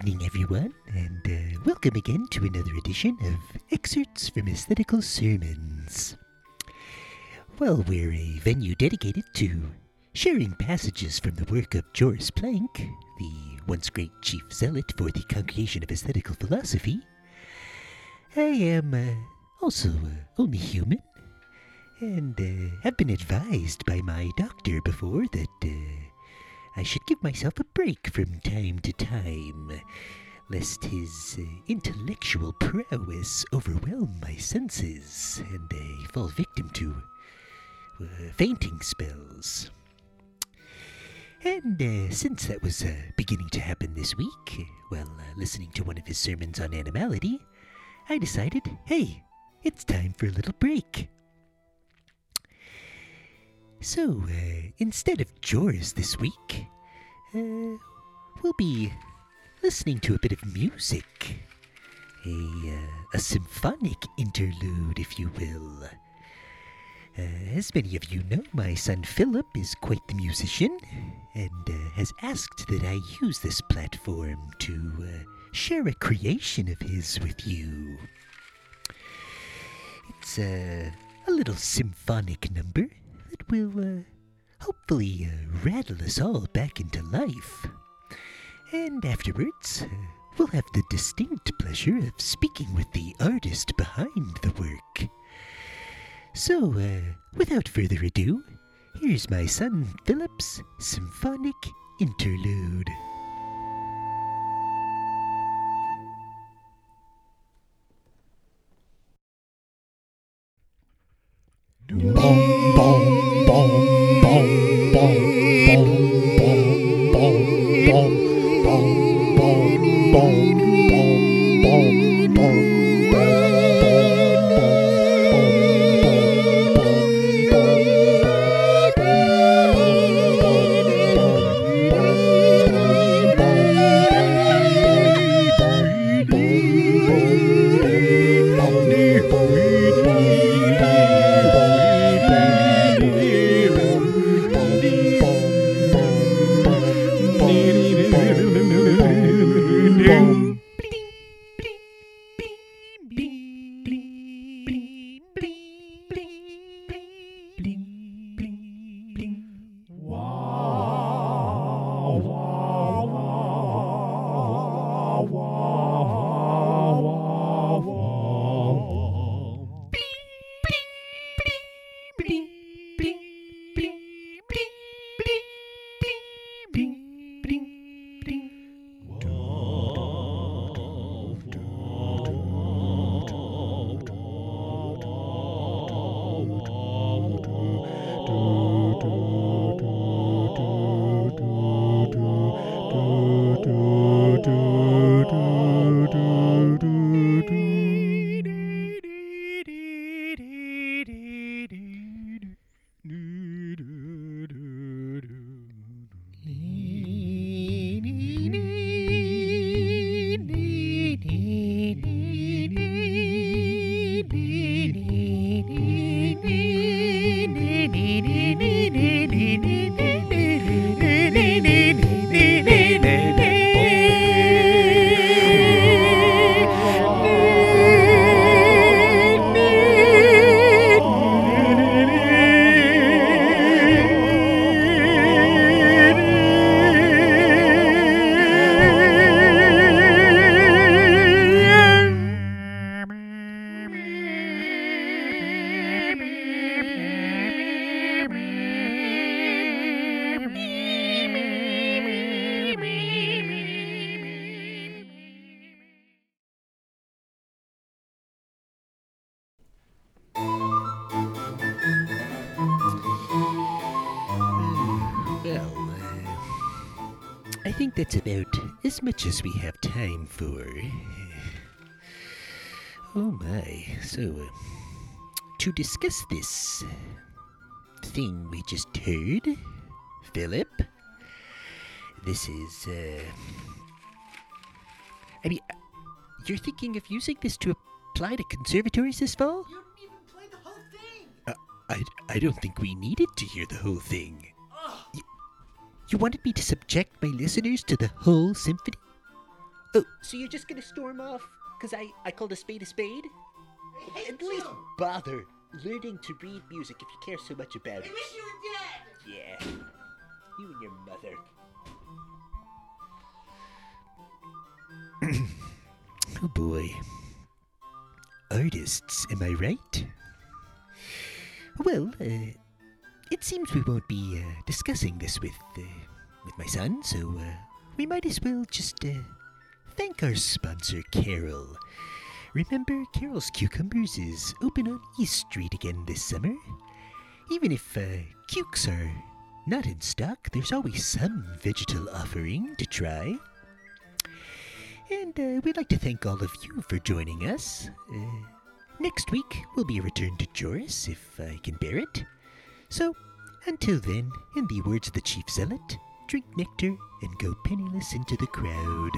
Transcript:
evening, everyone, and uh, welcome again to another edition of Excerpts from Aesthetical Sermons. Well, we're a venue dedicated to sharing passages from the work of Joris Planck, the once great chief zealot for the Congregation of Aesthetical Philosophy. I am uh, also uh, only human, and uh, have been advised by my doctor before that uh, I should give myself a break from time to time, lest his uh, intellectual prowess overwhelm my senses and I fall victim to uh, fainting spells. And uh, since that was uh, beginning to happen this week, while uh, listening to one of his sermons on animality, I decided, hey, it's time for a little break. So, uh, instead of Joris this week, uh, we'll be listening to a bit of music. A, uh, a symphonic interlude, if you will. Uh, as many of you know, my son Philip is quite the musician and uh, has asked that I use this platform to uh, share a creation of his with you. It's a little symphonic number will uh, hopefully uh, rattle us all back into life. And afterwards, uh, we'll have the distinct pleasure of speaking with the artist behind the work. So, uh, without further ado, here's my son Philip's symphonic interlude. Well, that's about as much as we have time for. Oh my. So, uh, to discuss this thing we just heard, Philip, this is, uh. I mean, you're thinking of using this to apply to conservatories this fall? You didn't even play the whole thing. Uh, I, I don't think we needed to hear the whole thing. You wanted me to subject my listeners to the whole symphony? Oh, so you're just gonna storm off? Cause I, I called a spade a spade? I hate At least bother learning to read music if you care so much about I it. I wish you were dead. Yeah. You and your mother. oh boy. Artists, am I right? Well, uh, it seems we won't be uh, discussing this with uh, with my son, so uh, we might as well just uh, thank our sponsor, Carol. Remember, Carol's Cucumbers is open on East Street again this summer. Even if uh, cukes are not in stock, there's always some vegetal offering to try. And uh, we'd like to thank all of you for joining us. Uh, next week will be a return to Joris, if I can bear it. So, until then, in the words of the chief zealot, drink nectar and go penniless into the crowd.